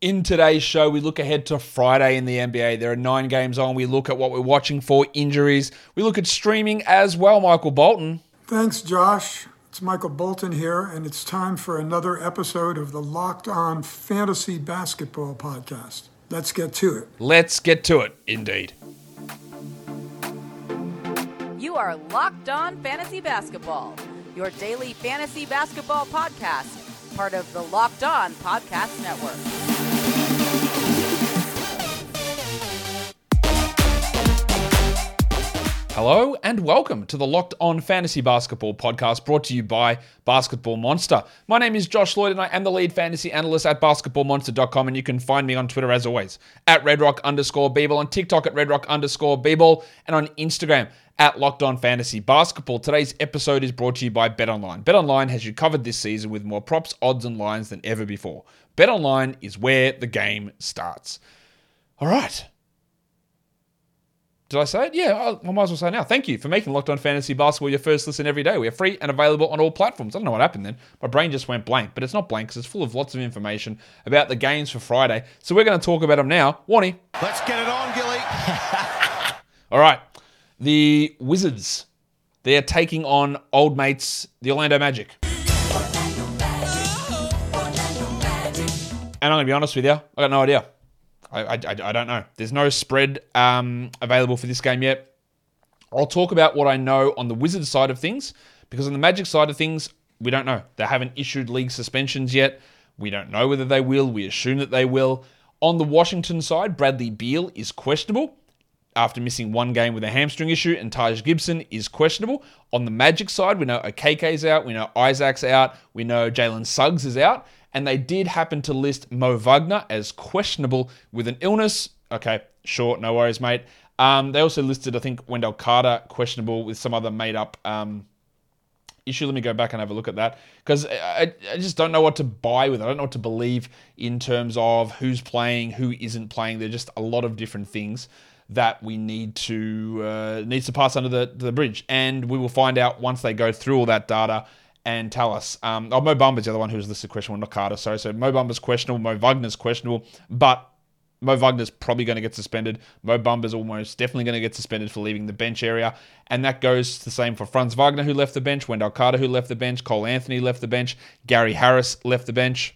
In today's show, we look ahead to Friday in the NBA. There are nine games on. We look at what we're watching for injuries. We look at streaming as well, Michael Bolton. Thanks, Josh. It's Michael Bolton here, and it's time for another episode of the Locked On Fantasy Basketball Podcast. Let's get to it. Let's get to it, indeed. You are Locked On Fantasy Basketball, your daily fantasy basketball podcast, part of the Locked On Podcast Network. Hello and welcome to the Locked On Fantasy Basketball podcast brought to you by Basketball Monster. My name is Josh Lloyd and I am the lead fantasy analyst at basketballmonster.com and you can find me on Twitter as always at redrock underscore Beeble, on TikTok at redrock underscore Beeble, and on Instagram at Locked On Fantasy Basketball. Today's episode is brought to you by BetOnline. BetOnline has you covered this season with more props, odds, and lines than ever before. BetOnline is where the game starts. All right. Did I say it? Yeah, I might as well say it now. Thank you for making Locked On Fantasy Basketball your first listen every day. We are free and available on all platforms. I don't know what happened then. My brain just went blank, but it's not blank because it's full of lots of information about the games for Friday. So we're going to talk about them now. Warnie. Let's get it on, Gilly. all right. The Wizards. They are taking on old mates, the Orlando Magic. And I'm going to be honest with you, I got no idea. I, I, I don't know. There's no spread um, available for this game yet. I'll talk about what I know on the Wizards side of things because on the Magic side of things, we don't know. They haven't issued league suspensions yet. We don't know whether they will. We assume that they will. On the Washington side, Bradley Beal is questionable after missing one game with a hamstring issue, and Taj Gibson is questionable. On the Magic side, we know Okeke's out, we know Isaac's out, we know Jalen Suggs is out, and they did happen to list Mo Wagner as questionable with an illness. Okay, sure, no worries, mate. Um, they also listed, I think, Wendell Carter questionable with some other made up um, issue. Let me go back and have a look at that because I, I, just don't know what to buy with. I don't know what to believe in terms of who's playing, who isn't playing. There's just a lot of different things that we need to uh, needs to pass under the, the bridge, and we will find out once they go through all that data and tell us. Um, oh, Mo Bamba's the other one who was listed questionable, not Carter. Sorry, so Mo Bamba's questionable, Mo Wagner's questionable, but Mo Wagner's probably going to get suspended. Mo Bamba's almost definitely going to get suspended for leaving the bench area. And that goes the same for Franz Wagner, who left the bench, Wendell Carter, who left the bench, Cole Anthony left the bench, Gary Harris left the bench,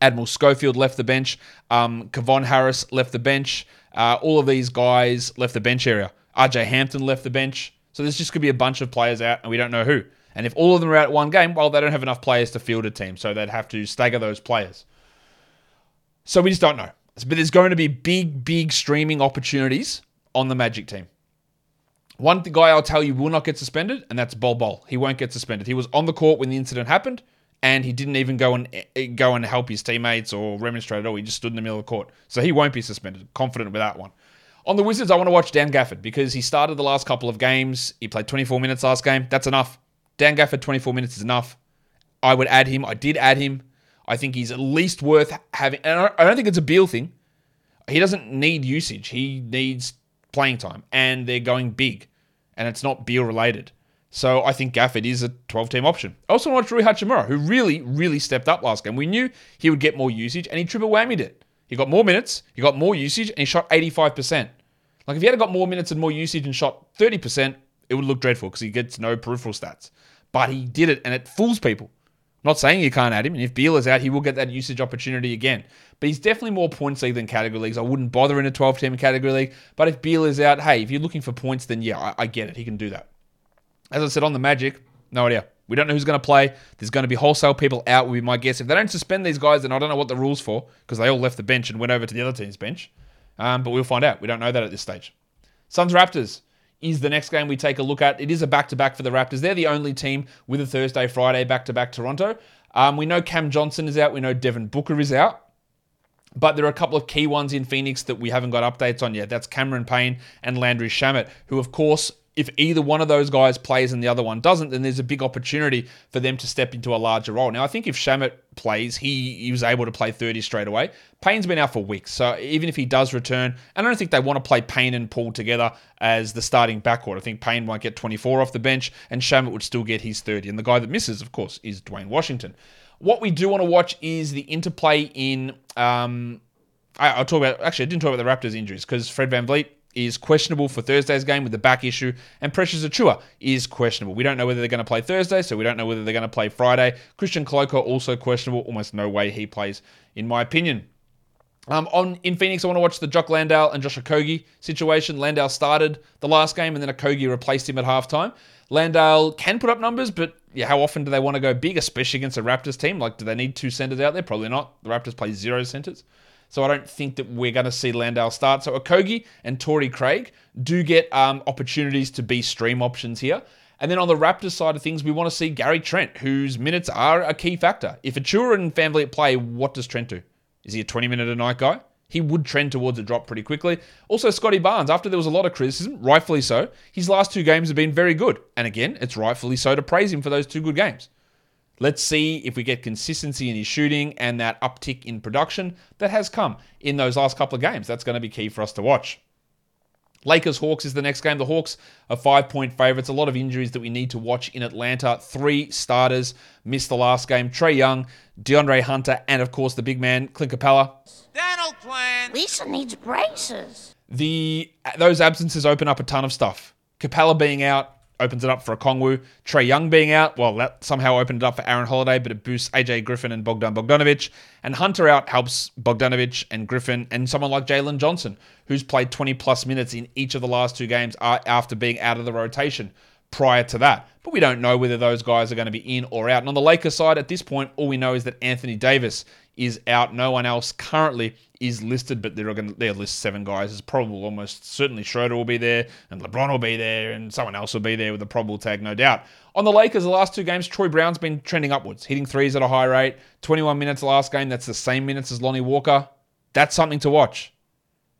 Admiral Schofield left the bench, um, Harris left the bench. Uh, all of these guys left the bench area. RJ Hampton left the bench. So there's just to be a bunch of players out, and we don't know who. And if all of them are out one game, well, they don't have enough players to field a team, so they'd have to stagger those players. So we just don't know. But there's going to be big, big streaming opportunities on the Magic team. One guy I'll tell you will not get suspended, and that's Bol Bol. He won't get suspended. He was on the court when the incident happened, and he didn't even go and eh, go and help his teammates or remonstrate at all. He just stood in the middle of the court, so he won't be suspended. Confident with that one. On the Wizards, I want to watch Dan Gafford because he started the last couple of games. He played 24 minutes last game. That's enough. Dan Gafford, 24 minutes is enough. I would add him. I did add him. I think he's at least worth having. And I don't think it's a Beal thing. He doesn't need usage. He needs playing time. And they're going big. And it's not Beal related. So I think Gafford is a 12 team option. I also watched Rui Hachimura, who really, really stepped up last game. We knew he would get more usage, and he triple whammied it. He got more minutes, he got more usage, and he shot 85%. Like if he had got more minutes and more usage and shot 30%, it would look dreadful because he gets no peripheral stats. But he did it, and it fools people. I'm not saying you can't add him, and if Beal is out, he will get that usage opportunity again. But he's definitely more points league than category leagues. I wouldn't bother in a 12 team category league. But if Beal is out, hey, if you're looking for points, then yeah, I, I get it. He can do that. As I said on the Magic, no idea. We don't know who's going to play. There's going to be wholesale people out, would be my guess. If they don't suspend these guys, then I don't know what the rules for, because they all left the bench and went over to the other team's bench. Um, but we'll find out. We don't know that at this stage. Suns Raptors is the next game we take a look at. It is a back to back for the Raptors. They're the only team with a Thursday, Friday back to back Toronto. Um, we know Cam Johnson is out. We know Devin Booker is out. But there are a couple of key ones in Phoenix that we haven't got updates on yet. That's Cameron Payne and Landry Shamet, who, of course, if either one of those guys plays and the other one doesn't, then there's a big opportunity for them to step into a larger role. Now, I think if Shamet plays, he, he was able to play 30 straight away. Payne's been out for weeks, so even if he does return, and I don't think they want to play Payne and Paul together as the starting backcourt. I think Payne might get 24 off the bench, and Shamet would still get his 30. And the guy that misses, of course, is Duane Washington. What we do want to watch is the interplay in. Um, I, will talk about. Actually, I didn't talk about the Raptors' injuries because Fred VanVleet is questionable for Thursday's game with the back issue, and Precious Achiuwa is questionable. We don't know whether they're going to play Thursday, so we don't know whether they're going to play Friday. Christian Koloko also questionable. Almost no way he plays, in my opinion. Um, on in Phoenix, I want to watch the Jock Landale and Josh Okogie situation. Landale started the last game, and then Okogie replaced him at halftime. Landale can put up numbers, but yeah, how often do they want to go big, especially against a Raptors team? Like, do they need two centers out there? Probably not. The Raptors play zero centers. So I don't think that we're going to see Landale start. So Okogie and Torrey Craig do get um, opportunities to be stream options here. And then on the Raptors side of things, we want to see Gary Trent, whose minutes are a key factor. If Achiuwa and VanVleet play, what does Trent do? Is he a 20 minute a night guy? He would trend towards a drop pretty quickly. Also, Scottie Barnes, after there was a lot of criticism, rightfully so, his last two games have been very good. And again, it's rightfully so to praise him for those two good games. Let's see if we get consistency in his shooting and that uptick in production that has come in those last couple of games. That's going to be key for us to watch. Lakers Hawks is the next game. The Hawks are five point favorites. A lot of injuries that we need to watch in Atlanta. Three starters missed the last game Trae Young, DeAndre Hunter, and of course the big man, Clint Capela. Dental plan. Lisa needs braces. The those absences open up a ton of stuff. Capela being out, opens it up for a Kongwu. Trae Young being out, well, that somehow opened it up for Aaron Holiday, but it boosts AJ Griffin and Bogdan Bogdanovic. And Hunter out helps Bogdanovic and Griffin and someone like Jalen Johnson, who's played 20 plus minutes in each of the last two games uh, after being out of the rotation prior to that. But we don't know whether those guys are going to be in or out. And on the Lakers side, at this point, all we know is that Anthony Davis is out. No one else currently is listed, but they're going to they'll list seven guys. It's probable almost certainly Schroeder will be there, and LeBron will be there, and someone else will be there with a probable tag, no doubt. On the Lakers, the last two games, Troy Brown's been trending upwards, hitting threes at a high rate. 21 minutes last game. That's the same minutes as Lonnie Walker. That's something to watch.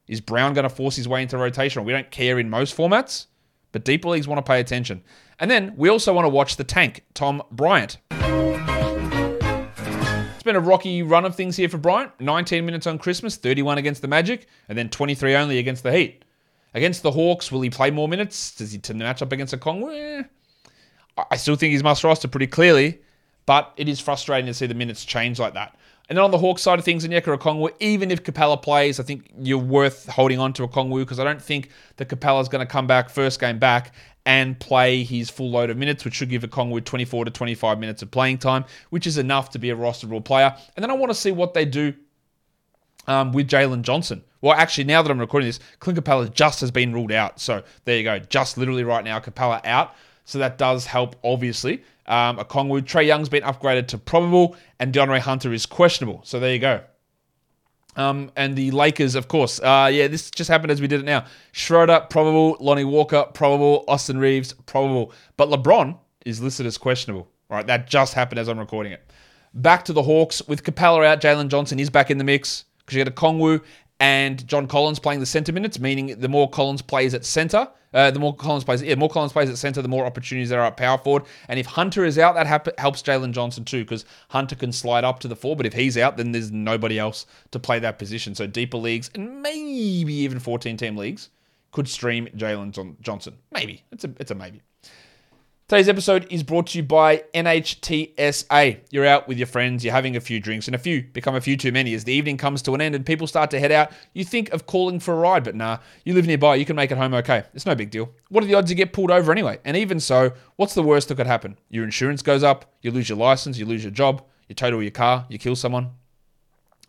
Is Brown going to force his way into rotation? We don't care in most formats, but deeper leagues want to pay attention. And then we also want to watch the tank, Tom Bryant. It's been a rocky run of things here for Bryant. 19 minutes on Christmas, 31 against the Magic, and then 23 only against the Heat. Against the Hawks, will he play more minutes? Does he to match up against Okongwu? Eh. I still think he's must roster pretty clearly, but it is frustrating to see the minutes change like that. And then on the Hawks side of things, Onyeka Okongwu, even if Capela plays, I think you're worth holding on to Okongwu because I don't think that Capela's going to come back first game back and play his full load of minutes, which should give Okongwu 24 to 25 minutes of playing time, which is enough to be a rosterable player. And then I want to see what they do um, with Jalen Johnson. Well, actually, now that I'm recording this, Clint Capela just has been ruled out. So there you go. Just literally right now, Capela out. So that does help, obviously. Um, Okongwu, Trae Young's been upgraded to probable, and DeAndre Hunter is questionable. So there you go. Um, and the Lakers, of course. Uh, yeah, this just happened as we did it now. Schroeder, probable. Lonnie Walker, probable. Austin Reaves, probable. But LeBron is listed as questionable. All right, that just happened as I'm recording it. Back to the Hawks with Capela out. Jalen Johnson is back in the mix because you got Okongwu and John Collins playing the center minutes, meaning the more Collins plays at center, uh, the more Collins plays, yeah, more Collins plays at center, the more opportunities there are at power forward. And if Hunter is out, that helps Jalen Johnson too, because Hunter can slide up to the four. But if he's out, then there's nobody else to play that position. So deeper leagues and maybe even 14 team leagues could stream Jalen Johnson. Maybe it's a it's a maybe. Today's episode is brought to you by NHTSA. You're out with your friends, you're having a few drinks, and a few become a few too many. As the evening comes to an end and people start to head out, you think of calling for a ride, but nah, you live nearby, you can make it home okay. It's no big deal. What are the odds you get pulled over anyway? And even so, what's the worst that could happen? Your insurance goes up, you lose your license, you lose your job, you total your car, you kill someone.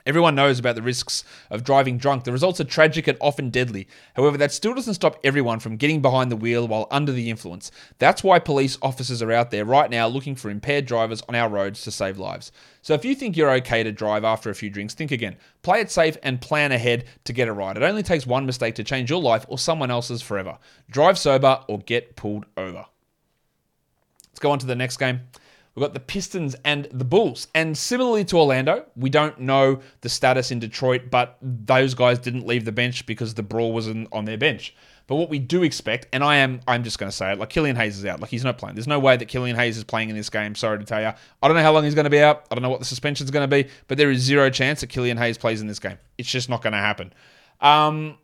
Everyone knows about the risks of driving drunk. The results are tragic and often deadly. However, that still doesn't stop everyone from getting behind the wheel while under the influence. That's why police officers are out there right now looking for impaired drivers on our roads to save lives. So if you think you're okay to drive after a few drinks, think again. Play it safe and plan ahead to get it right. It only takes one mistake to change your life or someone else's forever. Drive sober or get pulled over. Let's go on to the next game. We've got the Pistons and the Bulls. And similarly to Orlando, we don't know the status in Detroit, but those guys didn't leave the bench because the brawl was in, on their bench. But what we do expect, and I am I'm just going to say it, like Killian Hayes is out. Like he's not playing. There's no way that Killian Hayes is playing in this game. Sorry to tell you. I don't know how long he's going to be out. I don't know what the suspension is going to be, but there is zero chance that Killian Hayes plays in this game. It's just not going to happen. Um,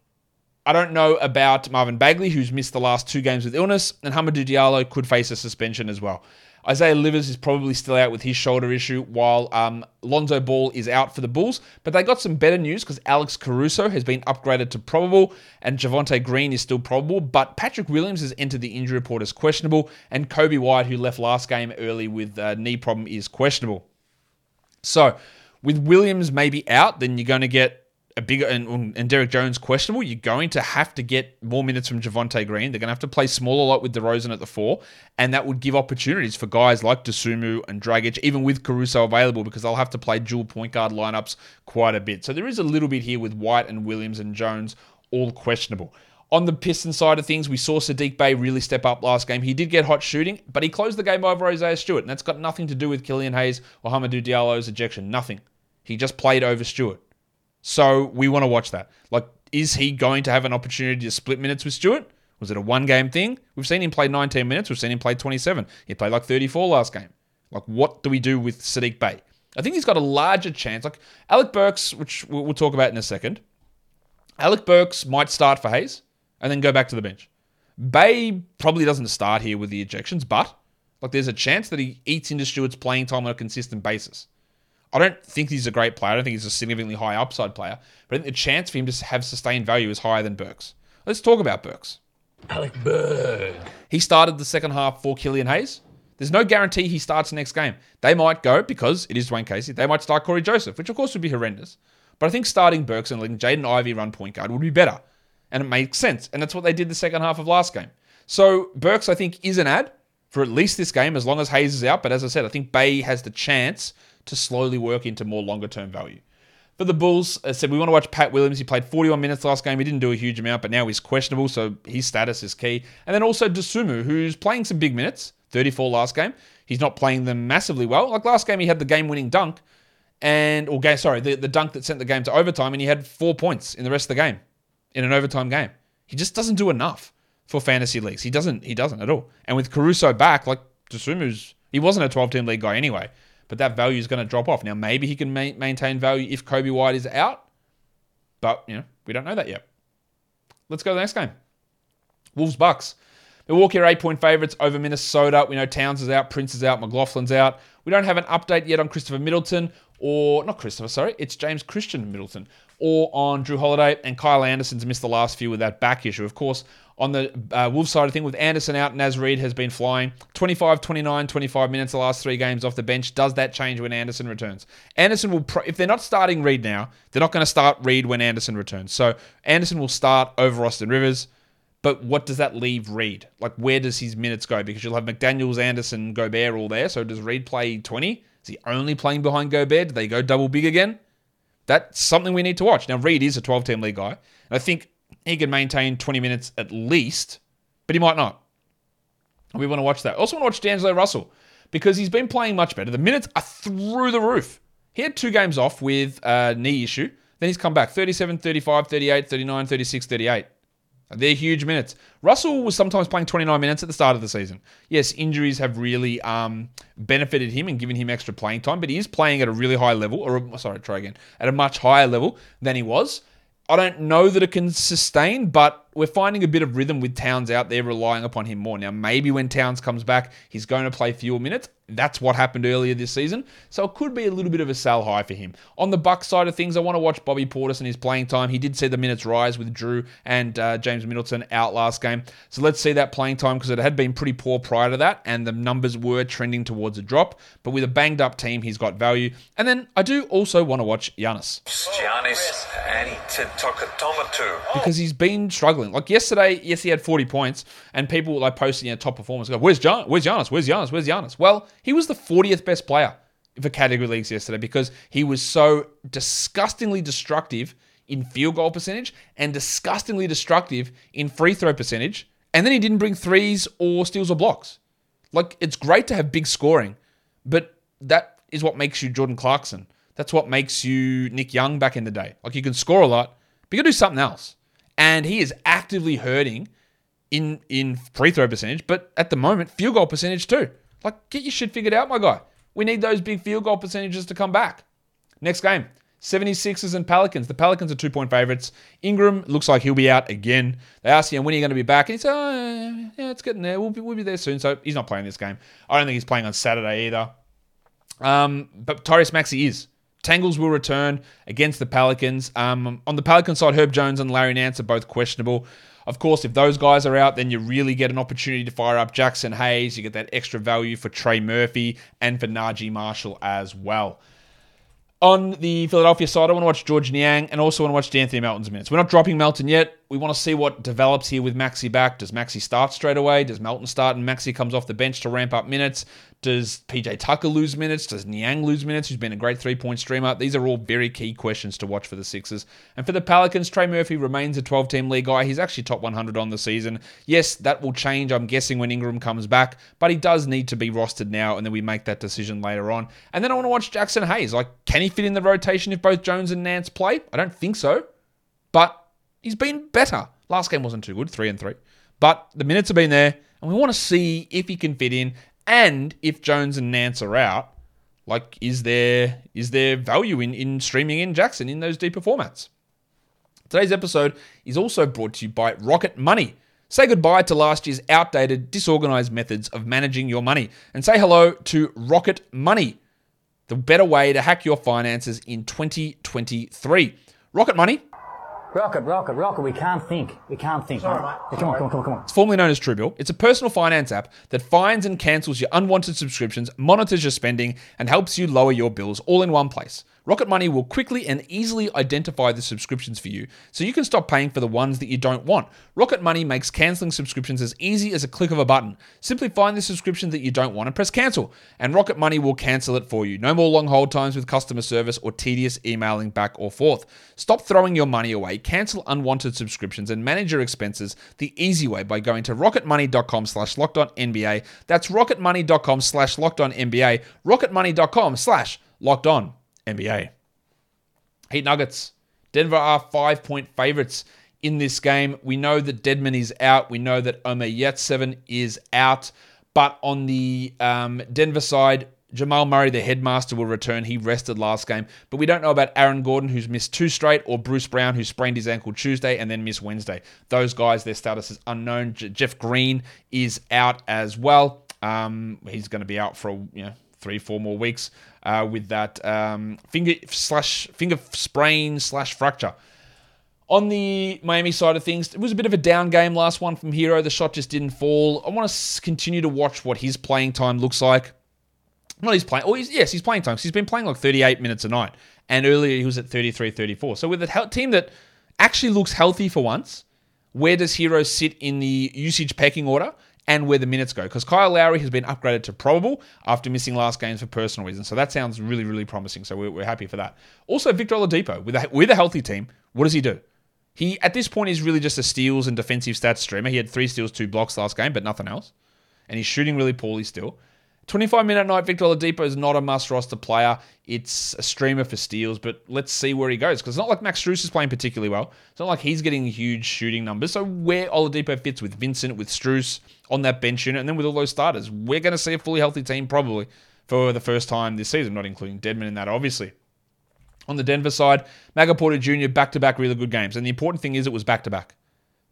I don't know about Marvin Bagley, who's missed the last two games with illness, and Hamidou Diallo could face a suspension as well. Isaiah Livers is probably still out with his shoulder issue, while um, Lonzo Ball is out for the Bulls. But they got some better news because Alex Caruso has been upgraded to probable, and Javonte Green is still probable. But Patrick Williams has entered the injury report as questionable, and Coby White, who left last game early with a knee problem, is questionable. So, with Williams maybe out, then you're going to get a bigger and, and Derrick Jones questionable, you're going to have to get more minutes from Javonte Green. They're going to have to play smaller lot with DeRozan at the four, and that would give opportunities for guys like Dosunmu and Dragic, even with Caruso available, because they'll have to play dual point guard lineups quite a bit. So there is a little bit here with White and Williams and Jones all questionable. On the Piston side of things, we saw Saddiq Bey really step up last game. He did get hot shooting, but he closed the game over Isaiah Stewart, and that's got nothing to do with Killian Hayes or Hamidou Diallo's ejection. Nothing. He just played over Stewart. So we want to watch that. Like, is he going to have an opportunity to split minutes with Stewart? Was it a one game thing? We've seen him play 19 minutes. We've seen him play 27. He played like 34 last game. Like, what do we do with Saddiq Bey? I think he's got a larger chance. Like, Alec Burks, which we'll talk about in a second. Alec Burks might start for Hayes and then go back to the bench. Bey probably doesn't start here with the ejections, but like there's a chance that he eats into Stewart's playing time on a consistent basis. I don't think he's a great player. I don't think he's a significantly high upside player. But I think the chance for him to have sustained value is higher than Burks. Let's talk about Burks. Alec Burks. He started the second half for Killian Hayes. There's no guarantee he starts the next game. They might go, because it is Dwane Casey, they might start Cory Joseph, which of course would be horrendous. But I think starting Burks and letting Jaden Ivey run point guard would be better. And it makes sense. And that's what they did the second half of last game. So Burks, I think, is an ad for at least this game, as long as Hayes is out. But as I said, I think Bey has the chance to slowly work into more longer term value. For the Bulls, I said we want to watch Pat Williams. He played 41 minutes last game. He didn't do a huge amount, but now he's questionable, so his status is key. And then also Dosunmu, who's playing some big minutes, 34 last game. He's not playing them massively well. Like last game, he had the game-winning dunk, and or game, sorry, the, the dunk that sent the game to overtime, and he had four points in the rest of the game, in an overtime game. He just doesn't do enough for fantasy leagues. He doesn't. He doesn't at all. And with Caruso back, like Dosunmu's, he wasn't a 12-team league guy anyway but that value is going to drop off. Now, maybe he can ma- maintain value if Coby White is out, but you know we don't know that yet. Let's go to the next game. Wolves Bucks. Milwaukee are eight point favourites over Minnesota. We know Towns is out, Prince is out, McLaughlin's out. We don't have an update yet on Christopher Middleton, or not Christopher, sorry, it's James Christian Middleton, or on Jrue Holiday. And Kyle Anderson's missed the last few with that back issue. Of course, on the uh, Wolves side of thing, with Anderson out, Naz Reid has been flying 25, 29, 25 minutes the last three games off the bench. Does that change when Anderson returns? Anderson will, pro- if they're not starting Reid now, they're not going to start Reid when Anderson returns. So Anderson will start over Austin Rivers. But what does that leave Reid? Like, where does his minutes go? Because you'll have McDaniels, Anderson, Gobert all there. So does Reid play 20? Is he only playing behind Gobert? Do they go double big again? That's something we need to watch. Now, Reid is a 12 team league guy. And I think he can maintain 20 minutes at least, but he might not. We want to watch that. Also, want to watch D'Angelo Russell because he's been playing much better. The minutes are through the roof. He had two games off with a knee issue. Then he's come back 37, 35, 38, 39, 36, 38. They're huge minutes. Russell was sometimes playing 29 minutes at the start of the season. Yes, injuries have really um, benefited him and given him extra playing time, but he is playing at a really high level, or sorry, try again, at a much higher level than he was. I don't know that it can sustain, but we're finding a bit of rhythm with Towns out there relying upon him more. Now, maybe when Towns comes back, he's going to play fewer minutes. That's what happened earlier this season. So it could be a little bit of a sell high for him. On the Buck side of things, I want to watch Bobby Portis and his playing time. He did see the minutes rise with Jrue and uh, James Middleton out last game. So let's see that playing time because it had been pretty poor prior to that and the numbers were trending towards a drop. But with a banged up team, he's got value. And then I do also want to watch Giannis. Giannis Antetokounmpo. Because he's been struggling. Like yesterday, yes, he had 40 points and people were like posting know, top performers go, where's, Gian- where's Giannis? Where's Giannis? Where's Giannis? Well, he was the 40th best player for category leagues yesterday because he was so disgustingly destructive in field goal percentage and disgustingly destructive in free throw percentage. And then he didn't bring threes or steals or blocks. Like, it's great to have big scoring, but that is what makes you Jordan Clarkson. That's what makes you Nick Young back in the day. Like, you can score a lot, but you can do something else. And he is actively hurting in in free throw percentage, but at the moment, field goal percentage too. Like, get your shit figured out, my guy. We need those big field goal percentages to come back. Next game, 76ers and Pelicans. The Pelicans are two point favorites. Ingram looks like he'll be out again. They asked him when are you going to be back, and he said, oh, "Yeah, it's getting there. We'll be, we'll be there soon." So he's not playing this game. I don't think he's playing on Saturday either. Um, but Tyrese Maxey is. Tangles will return against the Pelicans. Um, on the Pelican side, Herb Jones and Larry Nance are both questionable. Of course, if those guys are out, then you really get an opportunity to fire up Jaxson Hayes. You get that extra value for Trey Murphy and for Naji Marshall as well. On the Philadelphia side, I want to watch George Niang and also want to watch D'Anthony Melton's minutes. We're not dropping Melton yet. We want to see what develops here with Maxey back. Does Maxey start straight away? Does Melton start and Maxey comes off the bench to ramp up minutes? Does PJ Tucker lose minutes? Does Niang lose minutes, who's been a great three point streamer? These are all very key questions to watch for the Sixers. And for the Pelicans, Trey Murphy remains a 12 team league guy. He's actually top 100 on the season. Yes, that will change, I'm guessing, when Ingram comes back, but he does need to be rostered now, and then we make that decision later on. And then I want to watch Jaxson Hayes. Like, can he fit in the rotation if both Jones and Nance play? I don't think so, but he's been better. Last game wasn't too good, 3 and 3. But the minutes have been there, and we want to see if he can fit in and if Jones and Nance are out, like is there is there value in in streaming in Jaxson in those deeper formats? Today's episode is also brought to you by Rocket Money. Say goodbye to last year's outdated, disorganized methods of managing your money and say hello to Rocket Money, the better way to hack your finances in 2023. Rocket Money Rocket, rocket, rocket. We can't think. We can't think. Sorry, Hey, come on, come on, come on, come on. It's formerly known as Truebill. It's a personal finance app that finds and cancels your unwanted subscriptions, monitors your spending, and helps you lower your bills all in one place. Rocket Money will quickly and easily identify the subscriptions for you so you can stop paying for the ones that you don't want. Rocket Money makes canceling subscriptions as easy as a click of a button. Simply find the subscription that you don't want and press cancel, and Rocket Money will cancel it for you. No more long hold times with customer service or tedious emailing back or forth. Stop throwing your money away, cancel unwanted subscriptions, and manage your expenses the easy way by going to rocketmoney.com slash NBA. That's rocketmoney.com slash NBA. rocketmoney.com slash locked on NBA. Heat Nuggets. Denver are five point favorites in this game. We know that Dedmon is out. We know that Omer Yurtseven is out. But on the um, Denver side, Jamal Murray, the headmaster, will return. He rested last game. But we don't know about Aaron Gordon, who's missed two straight, or Bruce Brown, who sprained his ankle Tuesday and then missed Wednesday. Those guys, their status is unknown. J- Jeff Green is out as well. Um, he's going to be out for you know three, four more weeks uh, with that um, finger slash finger sprain slash fracture. On the Miami side of things, it was a bit of a down game last one from Herro. The shot just didn't fall. I want to continue to watch what his playing time looks like. Not his playing. Oh, yes, he's playing time. He's been playing like 38 minutes a night, and earlier he was at 33, 34. So with a team that actually looks healthy for once, where does Herro sit in the usage pecking order? And where the minutes go. Because Kyle Lowry has been upgraded to probable after missing last games for personal reasons. So that sounds really, really promising. So we're, we're happy for that. Also, Victor Oladipo, with a, with a healthy team, what does he do? He, at this point, is really just a steals and defensive stats streamer. He had three steals, two blocks last game, but nothing else. And he's shooting really poorly still. 25 minute night, Victor Oladipo is not a must roster player. It's a streamer for steals, but let's see where he goes because it's not like Max Strus is playing particularly well. It's not like he's getting huge shooting numbers. So where Oladipo fits with Vincent, with Strus on that bench unit, and then with all those starters, we're going to see a fully healthy team probably for the first time this season, not including Dedmon in that, obviously. On the Denver side, Maga Porter Jr. back to back really good games, and the important thing is it was back to back.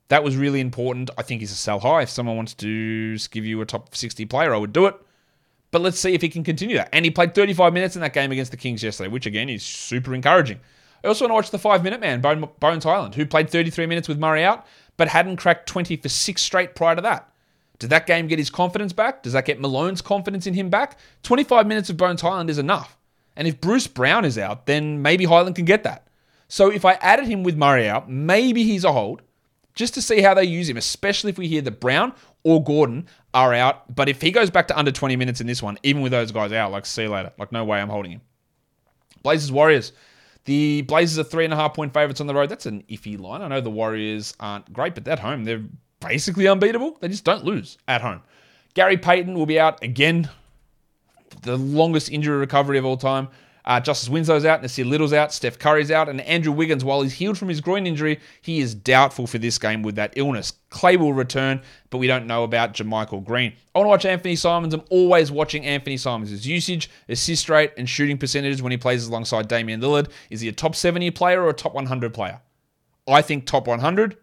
That was really important. I think he's a sell high. If someone wants to give you a top 60 player, I would do it. But let's see if he can continue that. And he played 35 minutes in that game against the Kings yesterday, which again is super encouraging. I also want to watch the five minute man, Bones Hyland, who played 33 minutes with Murray out, but hadn't cracked 20 for six straight prior to that. Did that game get his confidence back? Does that get Malone's confidence in him back? 25 minutes of Bones Hyland is enough. And if Bruce Brown is out, then maybe Hyland can get that. So if I added him with Murray out, maybe he's a hold, just to see how they use him, especially if we hear that Brown or Gordon are out. But if he goes back to under 20 minutes in this one, even with those guys out, like see you later. Like no way I'm holding him. Blazers Warriors. The Blazers are three and a half point favorites on the road. That's an iffy line. I know the Warriors aren't great, but at home they're basically unbeatable. They just don't lose at home. Gary Payton will be out again. The longest injury recovery of all time. Uh, Justice Winslow's out, Nassir Little's out, Steph Curry's out, and Andrew Wiggins, while he's healed from his groin injury, he is doubtful for this game with that illness. Clay will return, but we don't know about JaMychal Green. I want to watch Anfernee Simons. I'm always watching Anfernee Simons. His usage, assist rate, and shooting percentages when he plays alongside Damian Lillard. Is he a top 70 player or a top 100 player? I think top 100.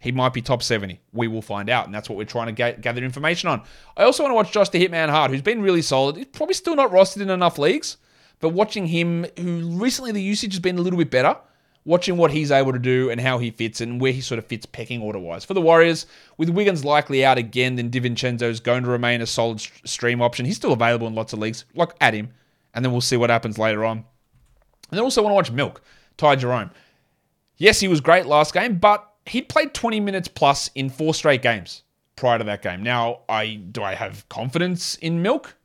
He might be top 70. We will find out, and that's what we're trying to ga- gather information on. I also want to watch Josh the Hitman Hart, who's been really solid. He's probably still not rostered in enough leagues, but watching him, who recently the usage has been a little bit better, watching what he's able to do and how he fits and where he sort of fits pecking order wise. For the Warriors, with Wiggins likely out again, then DiVincenzo is going to remain a solid stream option. He's still available in lots of leagues. Like, add him, and then we'll see what happens later on. And then also want to watch Milk, Ty Jerome. Yes, he was great last game, but he'd played 20 minutes plus in four straight games prior to that game. Now, I do I have confidence in Milk?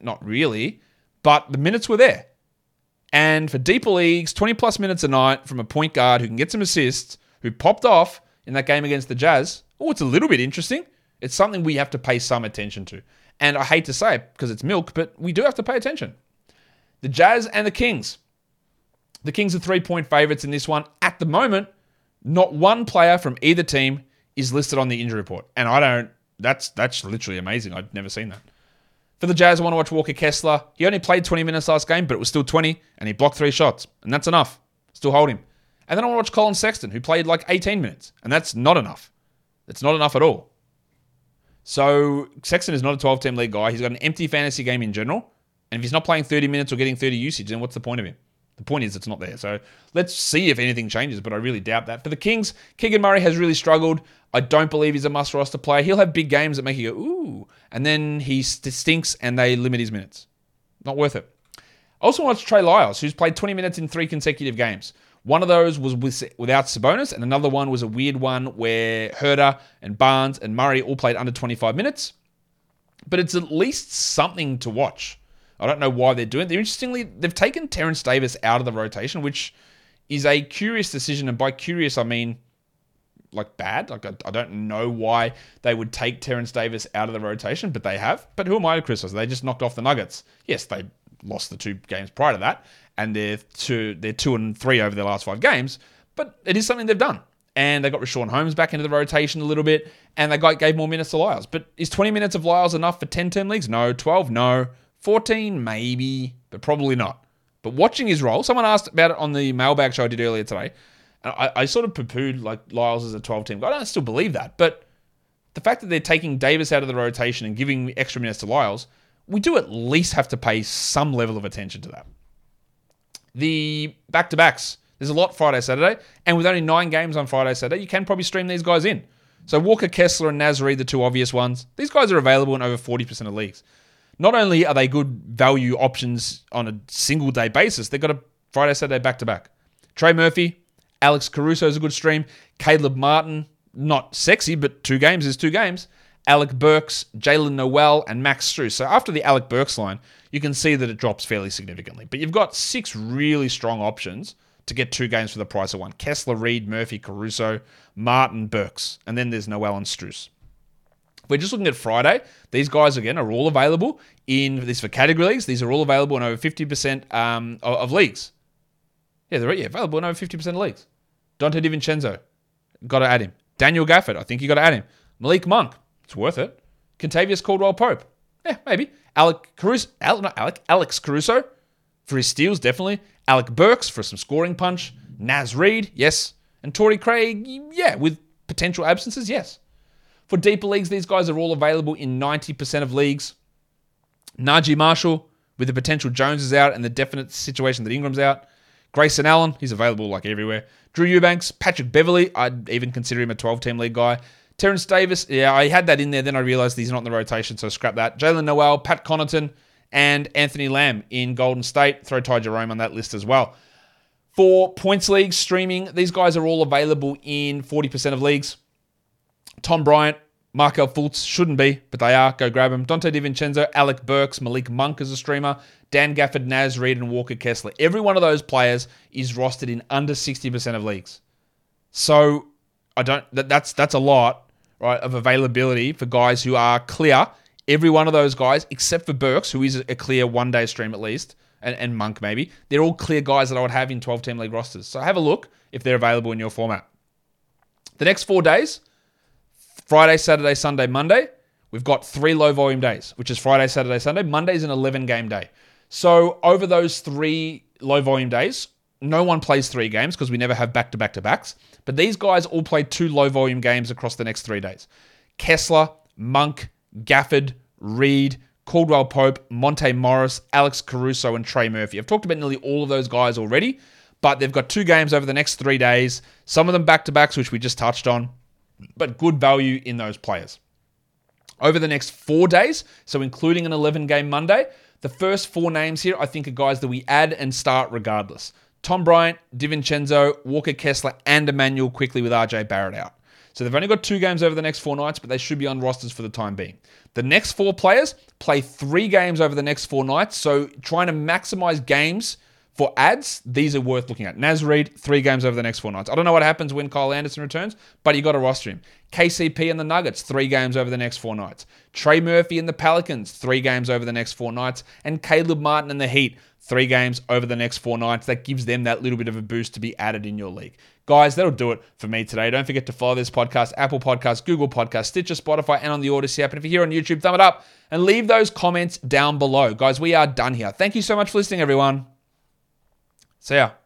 Not really, but the minutes were there. And for deeper leagues, 20 plus minutes a night from a point guard who can get some assists, who popped off in that game against the Jazz, oh, it's a little bit interesting. It's something we have to pay some attention to. And I hate to say it because it's milk, but we do have to pay attention. The Jazz and the Kings. The Kings are three point favorites in this one. At the moment, not one player from either team is listed on the injury report. And I don't, that's, that's literally amazing. I've never seen that. For the Jazz, I want to watch Walker Kessler. He only played 20 minutes last game, but it was still 20, and he blocked three shots. And that's enough. Still hold him. And then I want to watch Collin Sexton, who played like 18 minutes. And that's not enough. That's not enough at all. So Sexton is not a 12 team league guy. He's got an empty fantasy game in general. And if he's not playing 30 minutes or getting 30 usage, then what's the point of him? The point is, it's not there. So let's see if anything changes, but I really doubt that. For the Kings, Keegan Murray has really struggled. I don't believe he's a must roster player. He'll have big games that make you go, ooh, and then he stinks and they limit his minutes. Not worth it. I also watched Trey Lyles, who's played 20 minutes in three consecutive games. One of those was with, without Sabonis, and another one was a weird one where Huerter and Barnes and Murray all played under 25 minutes. But it's at least something to watch. I don't know why they're doing it. They're interestingly, they've taken Terence Davis out of the rotation, which is a curious decision. And by curious, I mean like bad. Like I, I don't know why they would take Terence Davis out of the rotation, but they have. But who am I to criticize? They just knocked off the Nuggets. Yes, they lost the two games prior to that, and they're two they're two and three over their last five games. But it is something they've done. And they got Richaun Holmes back into the rotation a little bit, and they got gave more minutes to Lyles. But is 20 minutes of Lyles enough for 10 term leagues? No. 12? No. 14, maybe, but probably not. But watching his role, someone asked about it on the mailbag show I did earlier today. And I, I sort of poo pooed like Lyles as a 12 team. I don't still believe that. But the fact that they're taking Davis out of the rotation and giving extra minutes to Lyles, we do at least have to pay some level of attention to that. The back to backs, there's a lot Friday, Saturday. And with only nine games on Friday, Saturday, you can probably stream these guys in. So Walker Kessler and Naz Reid, the two obvious ones. These guys are available in over 40% of leagues. Not only are they good value options on a single day basis, they've got a Friday, Saturday back to back. Trey Murphy, Alex Caruso is a good stream. Caleb Martin, not sexy, but two games is two games. Alec Burks, Jalen Noel, and Max Strus. So after the Alec Burks line, you can see that it drops fairly significantly. But you've got six really strong options to get two games for the price of one. Kessler, Reid, Murphy, Caruso, Martin, Burks. And then there's Noel and Strus. We're just looking at Friday. These guys, again, are all available in this for category leagues. These are all available in over 50% um, of, of, leagues. Yeah, they're yeah, available in over 50% of leagues. Donte DiVincenzo, got to add him. Daniel Gafford, I think you got to add him. Malik Monk, it's worth it. Kentavious Caldwell Pope, yeah, maybe. Alec Caruso, not Alec, Alex Caruso for his steals, definitely. Alec Burks for some scoring punch. Naz Reid, yes. And Torrey Craig, yeah, with potential absences, yes. For deeper leagues, these guys are all available in 90% of leagues. Naji Marshall, with the potential Jones is out and the definite situation that Ingram's out. Grayson Allen, he's available like everywhere. Drew Eubanks, Patrick Beverley, I'd even consider him a 12 team league guy. Terence Davis, yeah, I had that in there, then I realized he's not in the rotation, so scrap that. Jalen Noel, Pat Connaughton, and Anthony Lamb in Golden State. Throw Ty Jerome on that list as well. For points leagues, streaming, these guys are all available in 40% of leagues. Tom Bryant, Markelle Fultz shouldn't be, but they are. Go grab them. Donte DiVincenzo, Alec Burks, Malik Monk as a streamer, Dan Gafford, Naz Reid, and Walker Kessler. Every one of those players is rostered in under 60% of leagues. So I don't that, that's that's a lot, right, of availability for guys who are clear. Every one of those guys, except for Burks, who is a clear one day stream at least, and, and Monk maybe. They're all clear guys that I would have in 12 team league rosters. So have a look if they're available in your format. The next four days Friday, Saturday, Sunday, Monday we've got three low volume days, which is Friday, Saturday, Sunday. Monday's an 11 game day. So over those three low volume days, no one plays three games because we never have back to back to backs. But these guys all play two low volume games across the next three days. Kessler, Monk, Gafford, Reid, Caldwell Pope, Monte Morris, Alex Caruso, and Trey Murphy. I've talked about nearly all of those guys already, but they've got two games over the next three days. Some of them back to backs, which we just touched on, but good value in those players. Over the next four days, so including an 11 game Monday, the first four names here I think are guys that we add and start regardless. Tom Bryant, DiVincenzo, Walker Kessler, and Immanuel Quickley with RJ Barrett out. So they've only got two games over the next four nights, but they should be on rosters for the time being. The next four players play three games over the next four nights, so trying to maximize games for ads, these are worth looking at. Naz Reid, three games over the next four nights. I don't know what happens when Kyle Anderson returns, but you got to roster him. KCP and the Nuggets, three games over the next four nights. Trey Murphy and the Pelicans, three games over the next four nights. And Caleb Martin and the Heat, three games over the next four nights. That gives them that little bit of a boost to be added in your league. Guys, that'll do it for me today. Don't forget to follow this podcast, Apple Podcasts, Google Podcasts, Stitcher, Spotify, and on the Odyssey app. And if you're here on YouTube, thumb it up and leave those comments down below. Guys, we are done here. Thank you so much for listening, everyone. See ya.